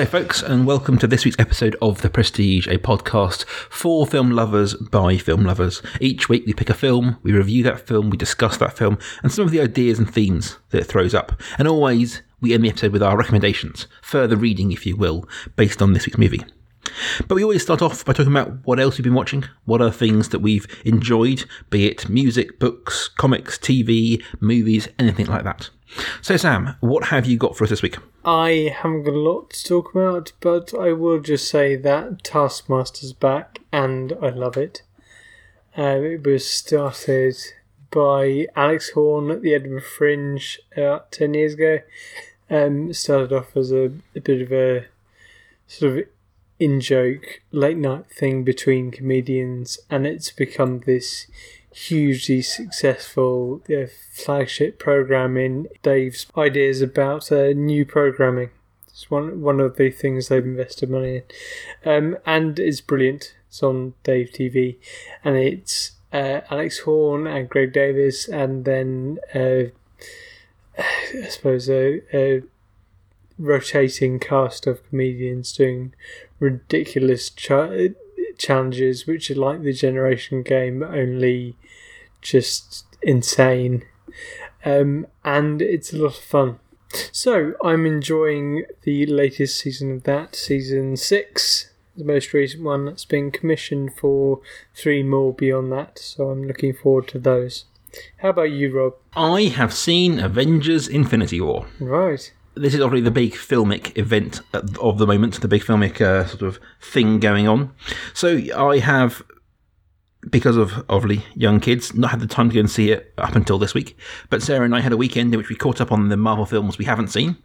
Hello, folks, and welcome to this week's episode of The Prestige, a podcast for film lovers by film lovers. Each week we pick a film, we review that film, we discuss that film, and some of the ideas and themes that it throws up. And always we end the episode with our recommendations, further reading, if you will, based on this week's movie. But we always start off by talking about what else we've been watching, what are things that we've enjoyed, be it music, books, comics, TV, movies, anything like that. So, Sam, what have you got for us this week? I haven't got a lot to talk about, but I will just say that Taskmaster's back and I love it. Um, it was started by Alex Horne at the Edinburgh Fringe uh, 10 years ago. Um, started off as a, a bit of a sort of in joke late night thing between comedians, and it's become this hugely successful uh, flagship program in Dave's ideas about uh, new programming. It's one one of the things they've invested money in, um, and it's brilliant. It's on Dave TV, and it's uh, Alex Horne and Greg Davies, and then uh, I suppose a, a rotating cast of comedians doing ridiculous ch- challenges, which are like the Generation Game, only just insane. Um, and it's a lot of fun. So I'm enjoying the latest season of that, season six, the most recent one that's been commissioned for three more beyond that. So I'm looking forward to those. How about you, Rob? I have seen Avengers Infinity War. Right. This is obviously the big filmic event of the moment, the big filmic uh, sort of thing going on. So I have because of obviously young kids, not had the time to go and see it up until this week. But Sarah and I had a weekend in which we caught up on the Marvel films we haven't seen.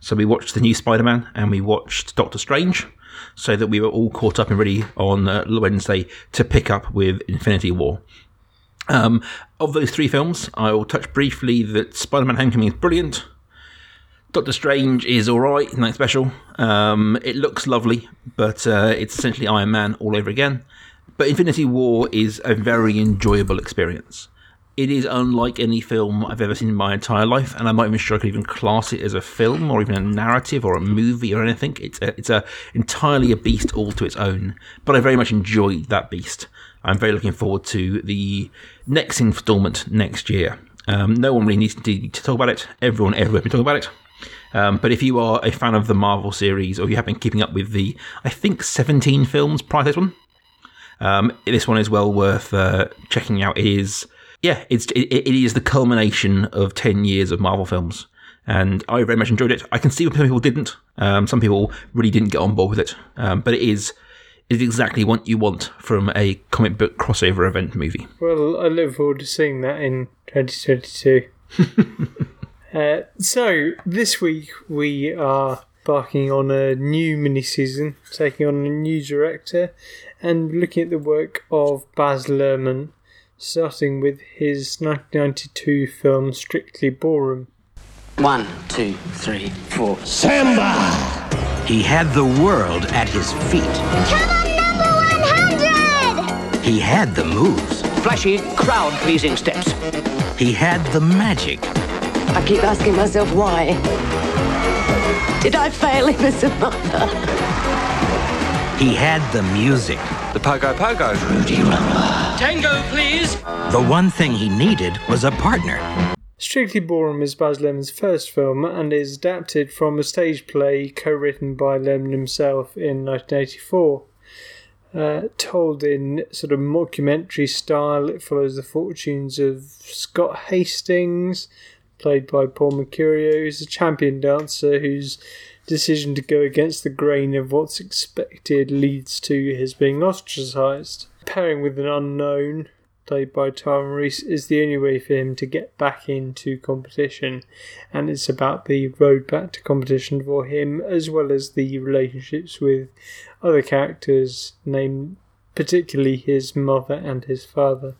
So we watched the new Spider Man and we watched Doctor Strange, so that we were all caught up and ready on uh, Wednesday to pick up with Infinity War. Um, of those three films, I will touch briefly that Spider Man Homecoming is brilliant. Doctor Strange is alright, nothing special. Um, it looks lovely, but uh, it's essentially Iron Man all over again. But Infinity War is a very enjoyable experience. It is unlike any film I've ever seen in my entire life, and I'm not even sure I could even class it as a film or even a narrative or a movie or anything. It's a, it's a entirely a beast all to its own. But I very much enjoyed that beast. I'm very looking forward to the next instalment next year. Um, no one really needs to, to, talk about it. Everyone everywhere been talking about it. Um, but if you are a fan of the Marvel series or you have been keeping up with the, I think, 17 films prior to this one, um, this one is well worth uh, checking out. It is, yeah, it's it, it is the culmination of ten years of Marvel films, and I very much enjoyed it. I can see why some people didn't. Um, some people really didn't get on board with it, um, but it is is exactly what you want from a comic book crossover event movie. Well, I look forward to seeing that in 2022. uh, so this week we are embarking on a new mini season, taking on a new director, and looking at the work of Baz Luhrmann, starting with his 1992 film Strictly Ballroom. One, two, three, four. Samba! He had the world at his feet. Come on, number 100! He had the moves. Flashy, crowd pleasing steps. He had the magic. I keep asking myself why. Did I fail him as a mother? He had the music. The Pogo Pogo. Rudy Rambler. Tango, please. The one thing he needed was a partner. Strictly Ballroom is Baz Luhrmann's first film and is adapted from a stage play co-written by Luhrmann himself in 1984. Uh, told in sort of mockumentary style, it follows the fortunes of Scott Hastings, played by Paul Mercurio, who's a champion dancer whose decision to go against the grain of what's expected leads to his being ostracized. Pairing with an unknown, played by Tara Morice, is the only way for him to get back into competition, and it's about the road back to competition for him, as well as the relationships with other characters, named particularly his mother and his father.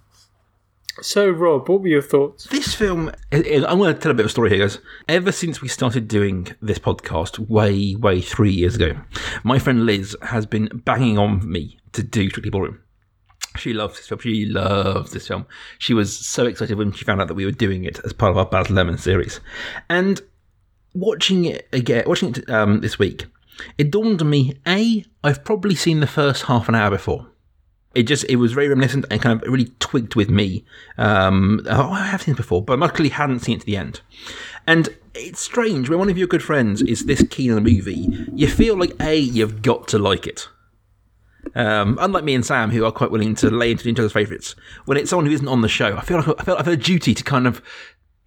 So, Rob, what were your thoughts? This film, I'm going to tell a bit of a story here, guys. Ever since we started doing this podcast, way, way three years ago, my friend Liz has been banging on me to do Strictly Ballroom. She loves this film. She loves this film. She was so excited when she found out that we were doing it as part of our Baz Luhrmann series. And watching it again, watching it um, this week, it dawned on me: a, I've probably seen the first half an hour before. It just it was very reminiscent and kind of really twigged with me. Um, oh, I have seen it before, but luckily hadn't seen it to the end. And it's strange when one of your good friends is this keen on a movie. You feel like a you've got to like it. Um, unlike me and Sam, who are quite willing to lay into each other's favourites, when it's someone who isn't on the show, I feel like I feel I've a duty to kind of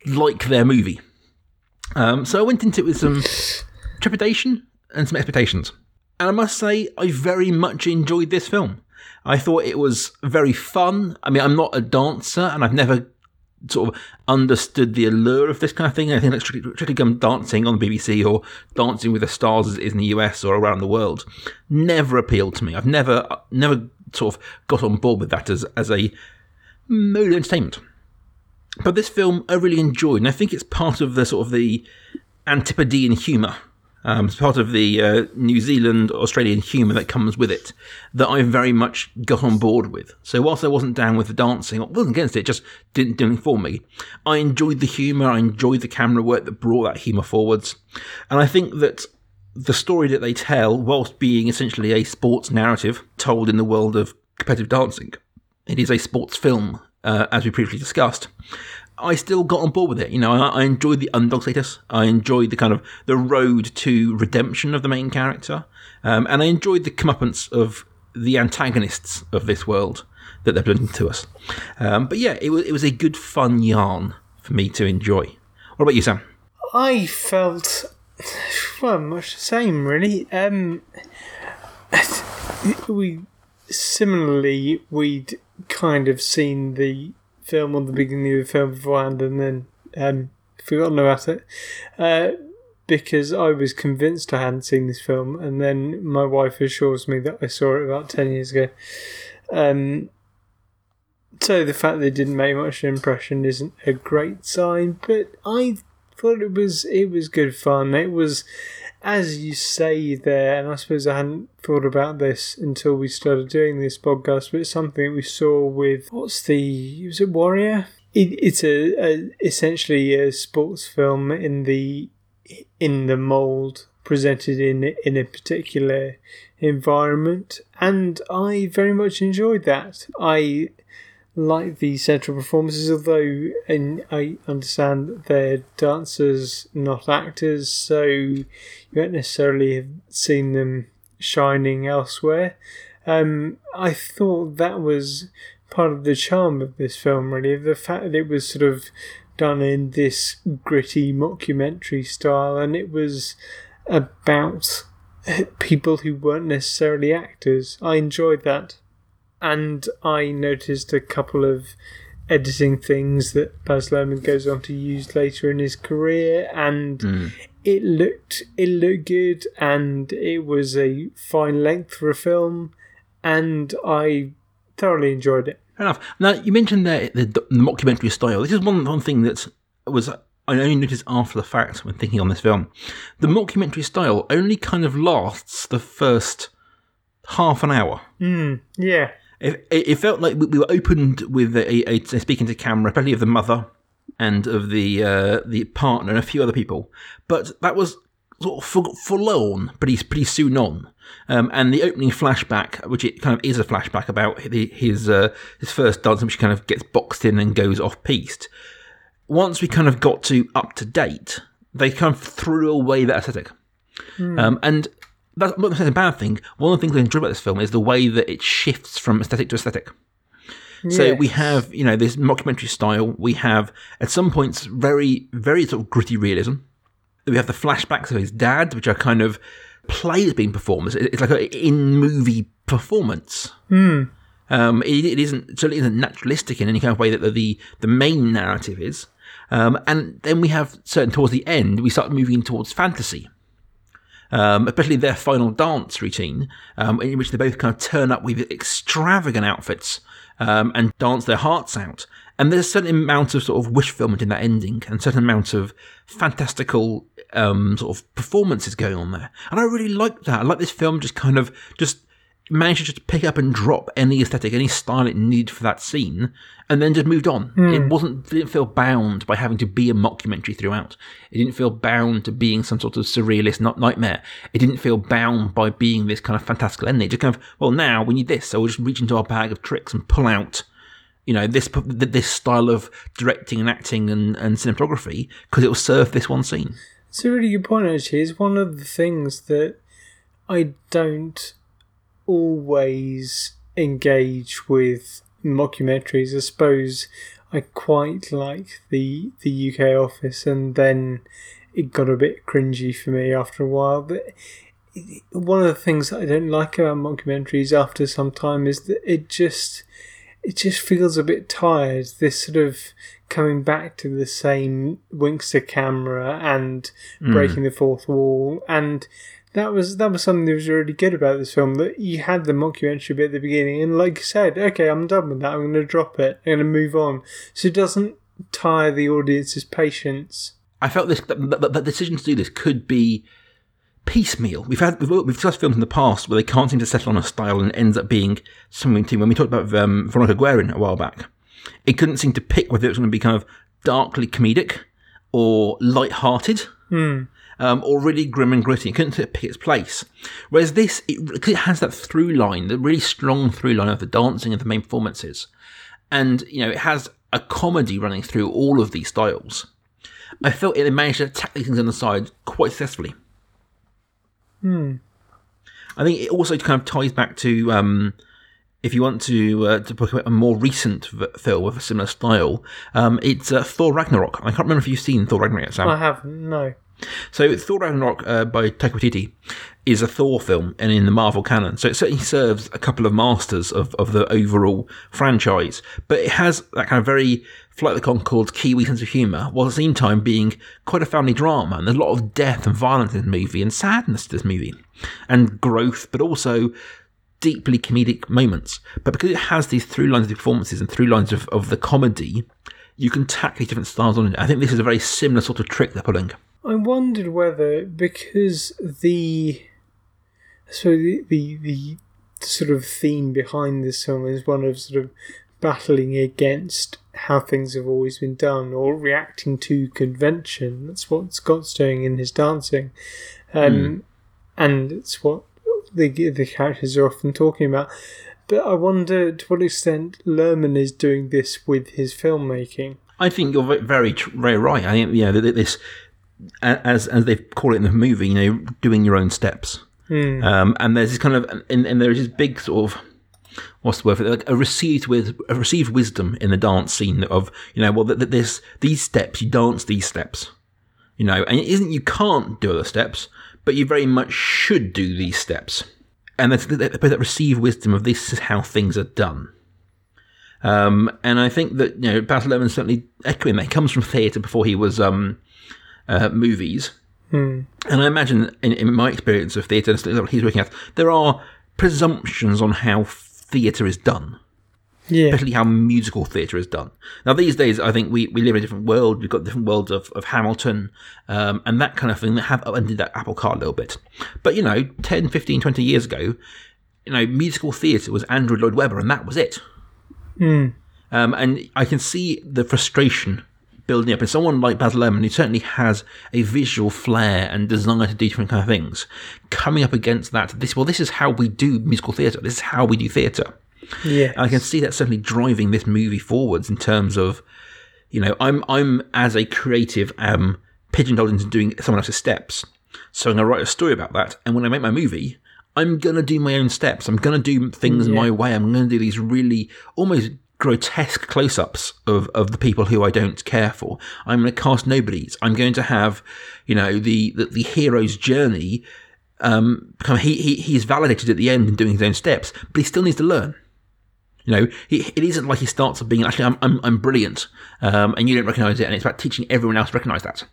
like their movie. Um, so I went into it with some trepidation and some expectations, and I must say I very much enjoyed this film. I thought it was very fun. I mean, I'm not a dancer, and I've never sort of understood the allure of this kind of thing. I think like Strictly, Come Dancing on the BBC or Dancing with the Stars as it is in the US or around the world never appealed to me. I've never never sort of got on board with that as as a mode of entertainment. But this film I really enjoyed, and I think it's part of the sort of the Antipodean humour. Um, it's part of the uh, New Zealand Australian humour that comes with it that I very much got on board with. So whilst I wasn't down with the dancing, I wasn't against it, it just didn't do anything for me. I enjoyed the humour, I enjoyed the camera work that brought that humour forwards, and I think that the story that they tell, whilst being essentially a sports narrative told in the world of competitive dancing, it is a sports film, uh, as we previously discussed. I still got on board with it. You know, I, I enjoyed the underdog status. I enjoyed the kind of the road to redemption of the main character, um, and I enjoyed the comeuppance of the antagonists of this world that they're presenting to us. Um, but yeah, it was it was a good fun yarn for me to enjoy. What about you, Sam? I felt well much the same really. Um, we similarly we'd kind of seen the film on the beginning of the film beforehand and then um, forgotten about it uh, because I was convinced I hadn't seen this film, and then my wife assures me that I saw it about ten years ago. Um, so the fact they didn't make much impression isn't a great sign, but I thought it was it was good fun. It was, as you say there, and I suppose I hadn't thought about this until we started doing this podcast, but it's something we saw with what's the was it Warrior? It, it's a, a essentially a sports film in the in the mold presented in in a particular environment, and I very much enjoyed that. I like the central performances, although and I understand that they're dancers, not actors, so you won't necessarily have seen them shining elsewhere. Um, I thought that was part of the charm of this film, really, the fact that it was sort of done in this gritty mockumentary style, and it was about people who weren't necessarily actors. I enjoyed that and I noticed a couple of editing things that Baz Luhrmann goes on to use later in his career, and hmm. it looked it looked good, and it was a fine length for a film, and I thoroughly enjoyed it. Fair enough. Now you mentioned there the, the mockumentary style. This is one one thing that was I only noticed after the fact when thinking on this film. The mockumentary style only kind of lasts the first half an hour. Hmm, yeah, It, it felt like we we were opened with a, a, a speaking to camera, probably of the mother and of the uh, the partner and a few other people, but that was sort of for, forlorn pretty pretty soon on. Um, and the opening flashback, which it kind of is a flashback about the, his uh, his first dance, which kind of gets boxed in and goes off piste. Once we kind of got to up to date, they kind of threw away that aesthetic. Um, and that's not necessarily a bad thing. One of the things I enjoy about this film is the way that it shifts from aesthetic to aesthetic. So we have, you know, this mockumentary style. We have, at some points, very, very sort of gritty realism. We have the flashbacks of his dad, which are kind of plays being performed. It's- like an in-movie performance. Um, it, it isn't certainly isn't naturalistic in any kind of way that the the, the main narrative is. Um, and then we have certain towards the end, we start moving towards fantasy um, especially their final dance routine, um, in which they both kind of turn up with extravagant outfits um, and dance their hearts out. And there's a certain amount of sort of wish fulfillment in that ending, and a certain amount of fantastical um, sort of performances going on there. And I really like that. I like this film just kind of just managed to just pick up and drop any aesthetic, any style it needed for that scene, and then just moved on. Hmm. It wasn't didn't feel bound by having to be a mockumentary throughout. It didn't feel bound to being some sort of surrealist not nightmare. It didn't feel bound by being this kind of fantastical ending. It just kind of well, now we need this, so we'll just reach into our bag of tricks and pull out. You know this this style of directing and acting and, and cinematography because it will serve this one scene. It's a really good point, actually. It's one of the things that I don't always engage with mockumentaries. I suppose I quite like the the UK Office, and then it got a bit cringy for me after a while. But one of the things that I don't like about mockumentaries after some time is that it just it just feels a bit tired. This sort of coming back to the same winks to camera and hmm. breaking the fourth wall, and that was that was something that was really good about this film. That you had the mockumentary bit at the beginning, and like you said, okay, I'm done with that. I'm going to drop it. I'm going to move on. So it doesn't tire the audience's patience. I felt this that, that, that decision to do this could be piecemeal. We've had we've, we've discussed films in the past where they can't seem to settle on a style and it ends up being something to when we talked about um, Veronica Guerin a while back. It couldn't seem to pick whether it was going to be kind of darkly comedic or light-hearted. Um, or really grim and gritty. It couldn't pick its place. Whereas this, it, it has that through line, the really strong through line of the dancing and the main performances. And, you know, it has a comedy running through all of these styles. I felt it managed to tack these things on the side quite successfully. Hmm. I think it also kind of ties back to um, if you want to uh, to book a more recent v- film with a similar style. Um, it's uh, Thor Ragnarok. I can't remember if you've seen Thor Ragnarok, Sam. I haven't. No. So Thor Ragnarok uh, by Taika Waititi is a Thor film and in the Marvel canon. So it certainly serves a couple of masters of, of the overall franchise. But it has that kind of very Flight of the Conchords Kiwi sense of humour, while at the same time being quite a family drama. And there's a lot of death and violence in this movie and sadness to this movie. And growth, but also deeply comedic moments. But because it has these through lines of performances and through lines of, of the comedy, you can tack these different styles on it. I think this is a very similar sort of trick they're pulling. I wondered whether because the so the, the the sort of theme behind this film is one of sort of battling against how things have always been done or reacting to convention. That's what Scott's doing in his dancing, um, and it's what the the characters are often talking about. But I wonder to what extent Luhrmann is doing this with his filmmaking. I think you're very, very right. I think you know this, as as they call it in the movie, you know, doing your own steps. Um, and there's this kind of, and, and there's this big sort of, what's the word for it? Like a received with a received wisdom in the dance scene of, you know, well, th- th- this these steps, you dance these steps, you know, and it isn't you can't do other steps, but you very much should do these steps. And there's th- th- that received wisdom of this is how things are done. Um, and I think that you know Baz Luhrmann's certainly echoing that. He comes from theatre before he was um, uh, movies, and I imagine in, in my experience of theatre that he's working at, there are presumptions on how theatre is done, Yeah, especially how musical theatre is done. Now these days, I think we, we live in a different world. We've got different worlds of, of Hamilton um, and that kind of thing that have upended that apple cart a little bit. But you know, 10, 15, 20 years ago, you know, musical theatre was Andrew Lloyd Webber, and that was it. Um, and I can see the frustration building up. And someone like Baz Luhrmann, who certainly has a visual flair and desire to do different kind of things, coming up against that, this well, this is how we do musical theatre. This is how we do theatre. yeah. I can see that certainly driving this movie forwards in terms of, you know, I'm I'm as a creative um pigeonholed into doing someone else's steps. So I'm gonna write a story about that. And when I make my movie, I'm gonna do my own steps. I'm gonna do things my way. I'm gonna do these really almost grotesque close-ups of, of the people who I don't care for. I'm going to cast nobodies. I'm going to have, you know, the the, the hero's journey. Um, of he, he he's validated at the end in doing his own steps, but he still needs to learn. You know, he, it isn't like he starts off being actually I'm I'm, I'm brilliant, um, and you don't recognise it, and it's about teaching everyone else to recognise that.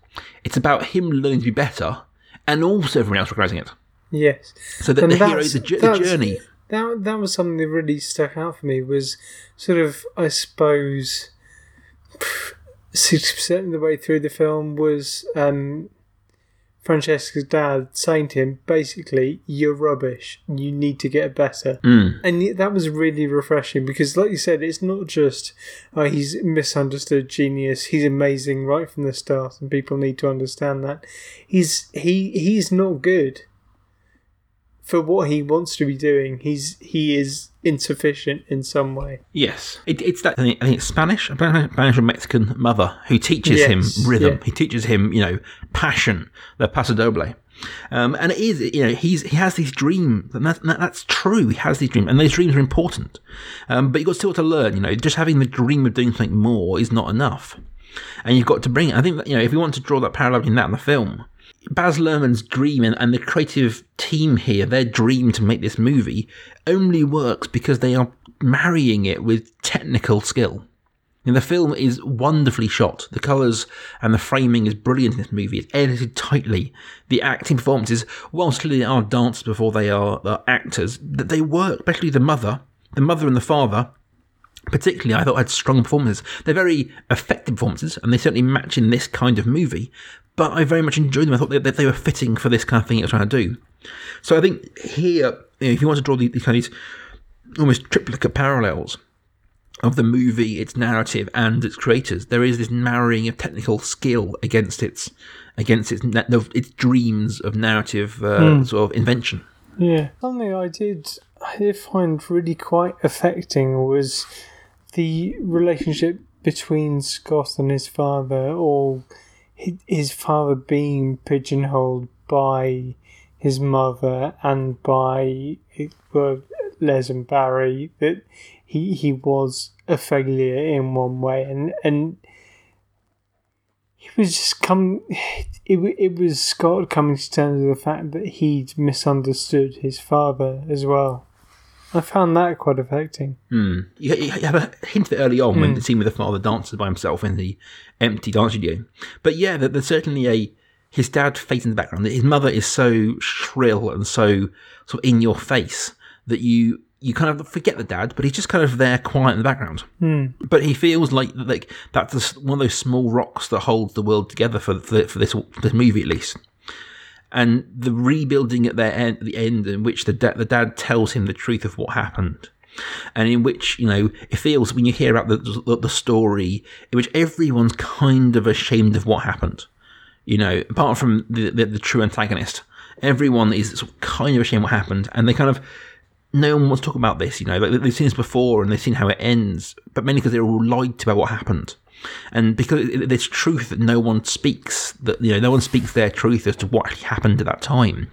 It's about him learning to be better, and also everyone else recognising it. Yes. So that And the hero, that's- the, ju- that's- journey. That that was something that really stuck out for me was sort of I suppose sixty percent of the way through the film was um, Francesca's dad saying to him, basically, you're rubbish. You need to get better. Mm. And that was really refreshing because, like you said, it's not just oh, he's misunderstood genius. He's amazing right from the start, and people need to understand that. He's he he's not good for what he wants to be doing. He's he is insufficient in some way. Yes, it, it's that. I think, I think it's Spanish, Spanish or Mexican mother who teaches Yes, him rhythm. yeah. He teaches him, you know, passion, the paso doble. Um, and it is, you know, he's he has these dreams, and, that, that, that's true. He has these dreams, and those dreams are important. Um, but you've got still to learn. You know, just having the dream of doing something more is not enough, and you've got to bring. it. I think that you know, if you want to draw that parallel between that and the film, Baz Luhrmann's dream and, and the creative team here, their dream to make this movie, only works because they are marrying it with technical skill. And the film is wonderfully shot. The colours and the framing is brilliant in this movie. It's edited tightly. The acting performances, whilst clearly they are dancers before they are, are actors, that they work, especially the mother, the mother and the father, particularly I thought had strong performances. They're very effective performances, and they certainly match in this kind of movie. But I very much enjoyed them. I thought that that they were fitting for this kind of thing it was trying to do. So I think here, you know, if you want to draw these, these kind of these almost triplicate parallels of the movie, its narrative, and its creators, there is this marrying of technical skill against its against its its dreams of narrative uh, sort of invention. Yeah. Something I did I did find really quite affecting was the relationship between Scott and his father, or hi- his father being pigeonholed by his mother and by well, Les and Barry that he he was a failure in one way, and and he was just come. It, it was Scott coming to terms with the fact that he'd misunderstood his father as well. I found that quite affecting. Hmm. You, you have a hint of it early on when hmm. the scene with the father dances by himself in the empty dance studio. But yeah, there- there's certainly a his dad fades in the background. His mother is so shrill and so sort of in your face that you you kind of forget the dad, but he's just kind of there, quiet in the background. Hmm. But he feels like like that's one of those small rocks that holds the world together for for, for this this movie at least. And the rebuilding at their end, the end, in which the da- the dad tells him the truth of what happened, and in which you know it feels when you hear about the the, the story in which everyone's kind of ashamed of what happened. You know, apart from the the, the true antagonist, everyone is of kind of ashamed what happened, and they kind of no one wants to talk about this. You know, like they've seen this before and they've seen how it ends, but mainly because they're all lied to about what happened. And because there's truth that no one speaks, that you know, no one speaks their truth as to what actually happened at that time.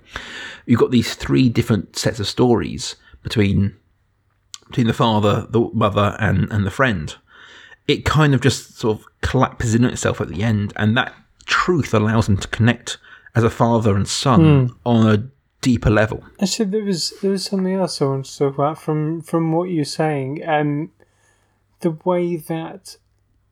You've got these three different sets of stories between between the father, the mother, and and the friend. It kind of just sort of collapses in itself at the end, and that truth allows them to connect as a father and son on a deeper level. Actually, there was there was something else I wanted to talk about from from what you're saying. Um, the way that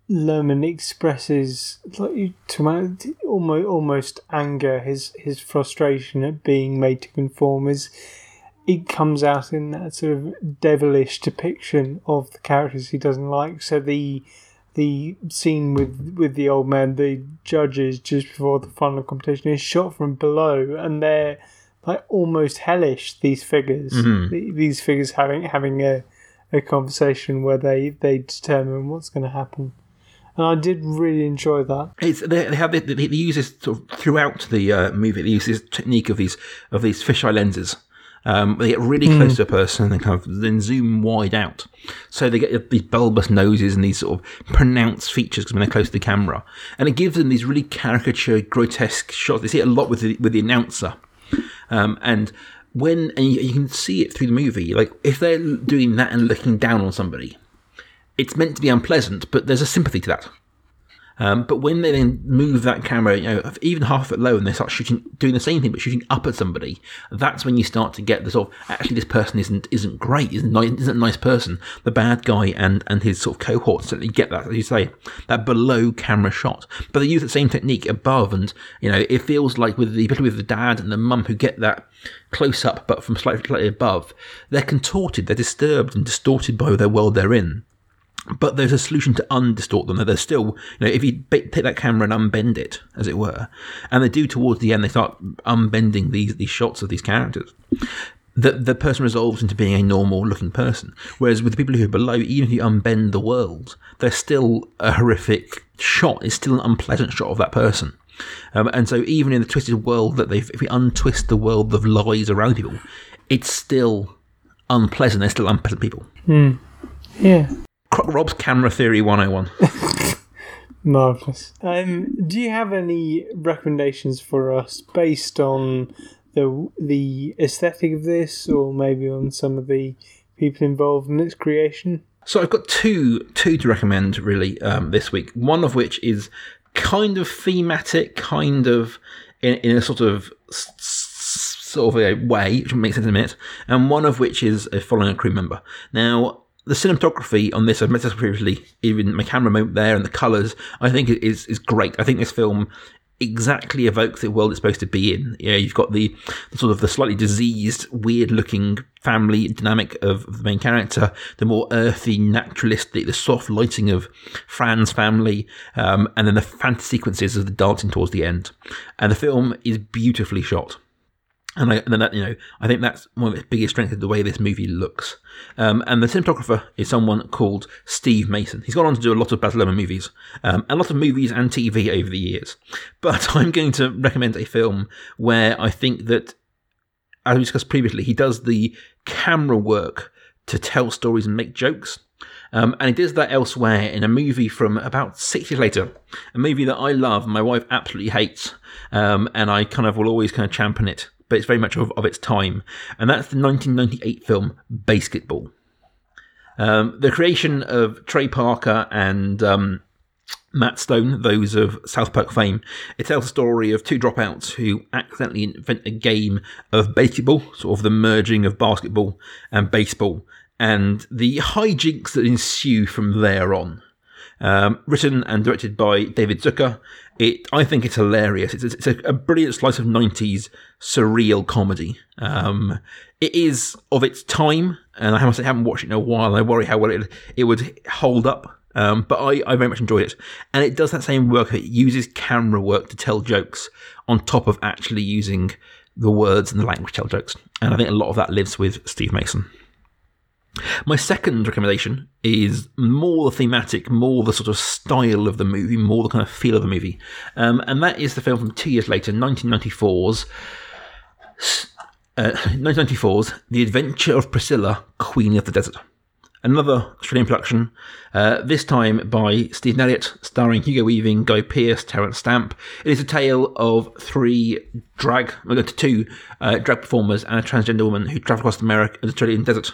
Luhrmann expresses like talk almost almost anger, his his frustration at being made to conform is it comes out in that sort of devilish depiction of the characters he doesn't like. So the the scene with with the old man, the judges just before the final competition is shot from below, and they're like almost hellish. These figures, mm-hmm. The- these figures having having a a conversation where they they determine what's going to happen, and I did really enjoy that. It's they, have they, they use this sort of throughout the uh, movie. They use this technique of these of these fisheye lenses. Um, they get really close to a person and then kind of then zoom wide out, so they get these bulbous noses and these sort of pronounced features because when they're close to the camera, and it gives them these really caricatured, grotesque shots. They see it a lot with the, with the announcer, um, and when and you, you can see it through the movie. Like if they're doing that and looking down on somebody, it's meant to be unpleasant, but there's a sympathy to that. Um, but when they then move that camera, you know, even half foot low, and they start shooting, doing the same thing but shooting up at somebody, that's when you start to get the sort of actually this person isn't isn't great, isn't isn't a nice person. The bad guy and and his sort of cohorts certainly get that, as you say, that below camera shot. But they use the same technique above, and you know, it feels like with the particularly with the dad and the mum who get that close up, but from slightly, slightly above, they're contorted, they're disturbed and distorted by the world they're in but there's a solution to undistort them. That they're still, you know, if you take that camera and unbend it, as it were, and they do towards the end, they start unbending these these shots of these characters. The the person resolves into being a normal looking person. Whereas with the people who are below, even if you unbend the world, they're still a horrific shot. It's still an unpleasant shot of that person. Um, and so even in the twisted world that they've, if we untwist the world of lies around people, it's still unpleasant. They're still unpleasant people. Yeah. Rob's camera theory 101. Marvelous. Um, do you have any recommendations for us based on the the aesthetic of this, or maybe on some of the people involved in its creation? So I've got two two to recommend really um, this week. One of which is kind of thematic, kind of in, in a sort of sort of a way, which makes sense in a minute, and one of which is a following a crew member. Now. The cinematography on this, I've mentioned previously, even my camera moment there and the colours, I think is is great. I think this film exactly evokes the world it's supposed to be in. Yeah, you've got the, the sort of the slightly diseased, weird-looking family dynamic of the main character, the more earthy, naturalistic, the soft lighting of Fran's family, um, and then the fantasy sequences of the dancing towards the end. And the film is beautifully shot. And, I, and that, you know, I think that's one of its biggest strengths of the way this movie looks. Um, and the cinematographer is someone called Steve Mason. He's gone on to do a lot of Baz Luhrmann movies, um, a lot of movies and TV over the years. But I'm going to recommend a film where I think that, as we discussed previously, he does the camera work to tell stories and make jokes. Um, and he does that elsewhere in a movie from about six years later, a movie that I love, my wife absolutely hates, um, and I kind of will always kind of champion it, but it's very much of, of its time. And that's the 1998 film BASEketball. Um, the creation of Trey Parker and um, Matt Stone, those of South Park fame, it tells the story of two dropouts who accidentally invent a game of basketball, sort of the merging of basketball and baseball, and the hijinks that ensue from there on. Um, written and directed by David Zucker, it I think it's hilarious. It's, it's a, brilliant slice of '90s surreal comedy. Um, it is of its time, and I haven't, I haven't watched it in a while. I worry how well it it would hold up. Um, but I, I very much enjoyed it, and it does that same work. It uses camera work to tell jokes on top of actually using the words and the language to tell jokes. And I think a lot of that lives with Steve Mason. My second recommendation is more the thematic, more the sort of style of the movie, more the kind of feel of the movie. Um, and that is the film from two years later, 1994's. Uh, 1994's The Adventure of Priscilla, Queen of the Desert. Another Australian production, uh, this time by Stephen Elliott, starring Hugo Weaving, Guy Pearce, Terence Stamp. It is a tale of three drag, well, two uh, drag performers and a transgender woman who travel across America, the Australian desert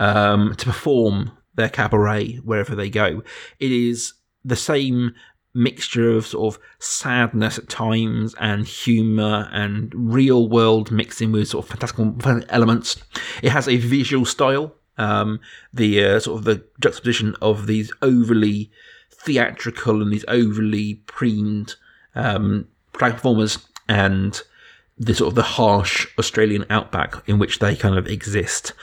um, to perform their cabaret wherever they go. It is the same mixture of sort of sadness at times and humour and real world mixing with sort of fantastical elements. It has a visual style. Um, the uh, sort of the juxtaposition of these overly theatrical and these overly preened um, performers and the sort of the harsh Australian outback in which they kind of exist.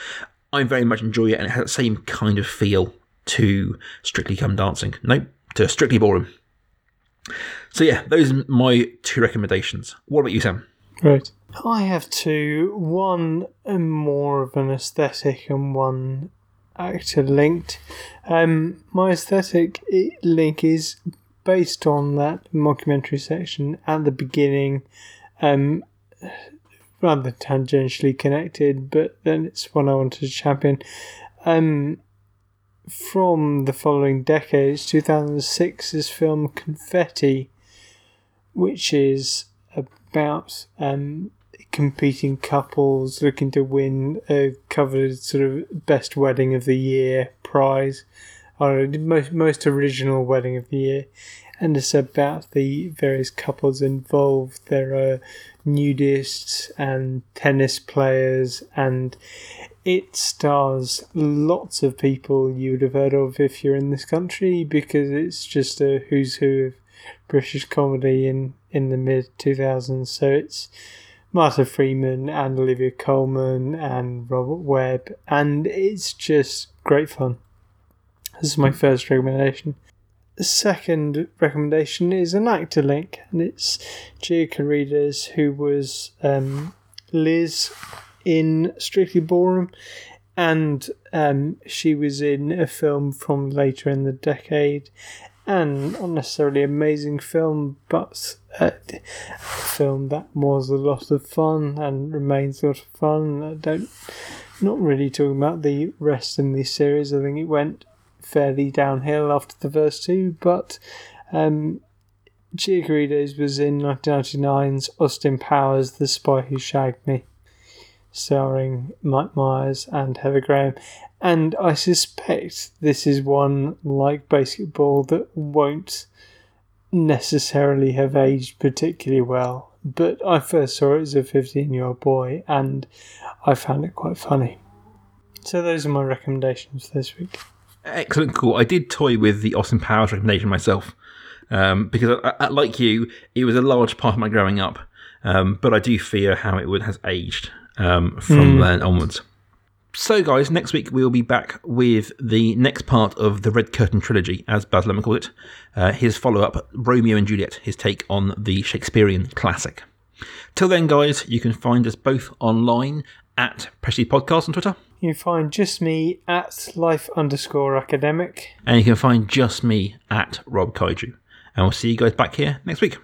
I very much enjoy it, and it has the same kind of feel to Strictly Come Dancing. Nope, to Strictly Ballroom. So yeah, those are my two recommendations. What about you, Sam? Right. I have two. One uh, more of an aesthetic and one actor linked. Um, my aesthetic link is based on that mockumentary section at the beginning, um, rather tangentially connected, but then it's one I wanted to champion. Um, from the following decades, 2006's film Confetti, which is about um, competing couples looking to win a coveted sort of best wedding of the year prize, or most most original wedding of the year, and it's about the various couples involved. There are nudists and tennis players, and it stars lots of people you would have heard of if you're in this country because it's just a who's who of British comedy in, in the mid 2000s. So it's Martin Freeman and Olivia Colman and Robert Webb, and it's just great fun. This is my first recommendation. The second recommendation is an actor link, and it's Gia Carides, who was um, Liz in Strictly Ballroom, and um, she was in a film from later in the decade, and not necessarily amazing film, but a film that was a lot of fun and remains a lot of fun. I don't, not really talking about the rest in the series. I think it went fairly downhill after the first two, but um, was in 1999's Austin Powers, The Spy Who Shagged Me, starring Mike Myers and Heather Graham. And I suspect this is one like BASEketball that won't necessarily have aged particularly well. But I first saw it as a 15 year old boy and I found it quite funny. So those are my recommendations for this week. Excellent, cool. I did toy with the Austin Powers recommendation myself um, because, I, I, like you, it was a large part of my growing up. Um, but I do fear how it would has aged um, from then onwards. So, guys, next week we'll be back with the next part of the Red Curtain trilogy, as Baz Luhrmann called it. Uh, his follow up, Romeo and Juliet, his take on the Shakespearean classic. Till then, guys, you can find us both online at Prestige Podcast on Twitter. You find just me at life underscore academic. And you can find just me at Rob Kaiju. And we'll see you guys back here next week.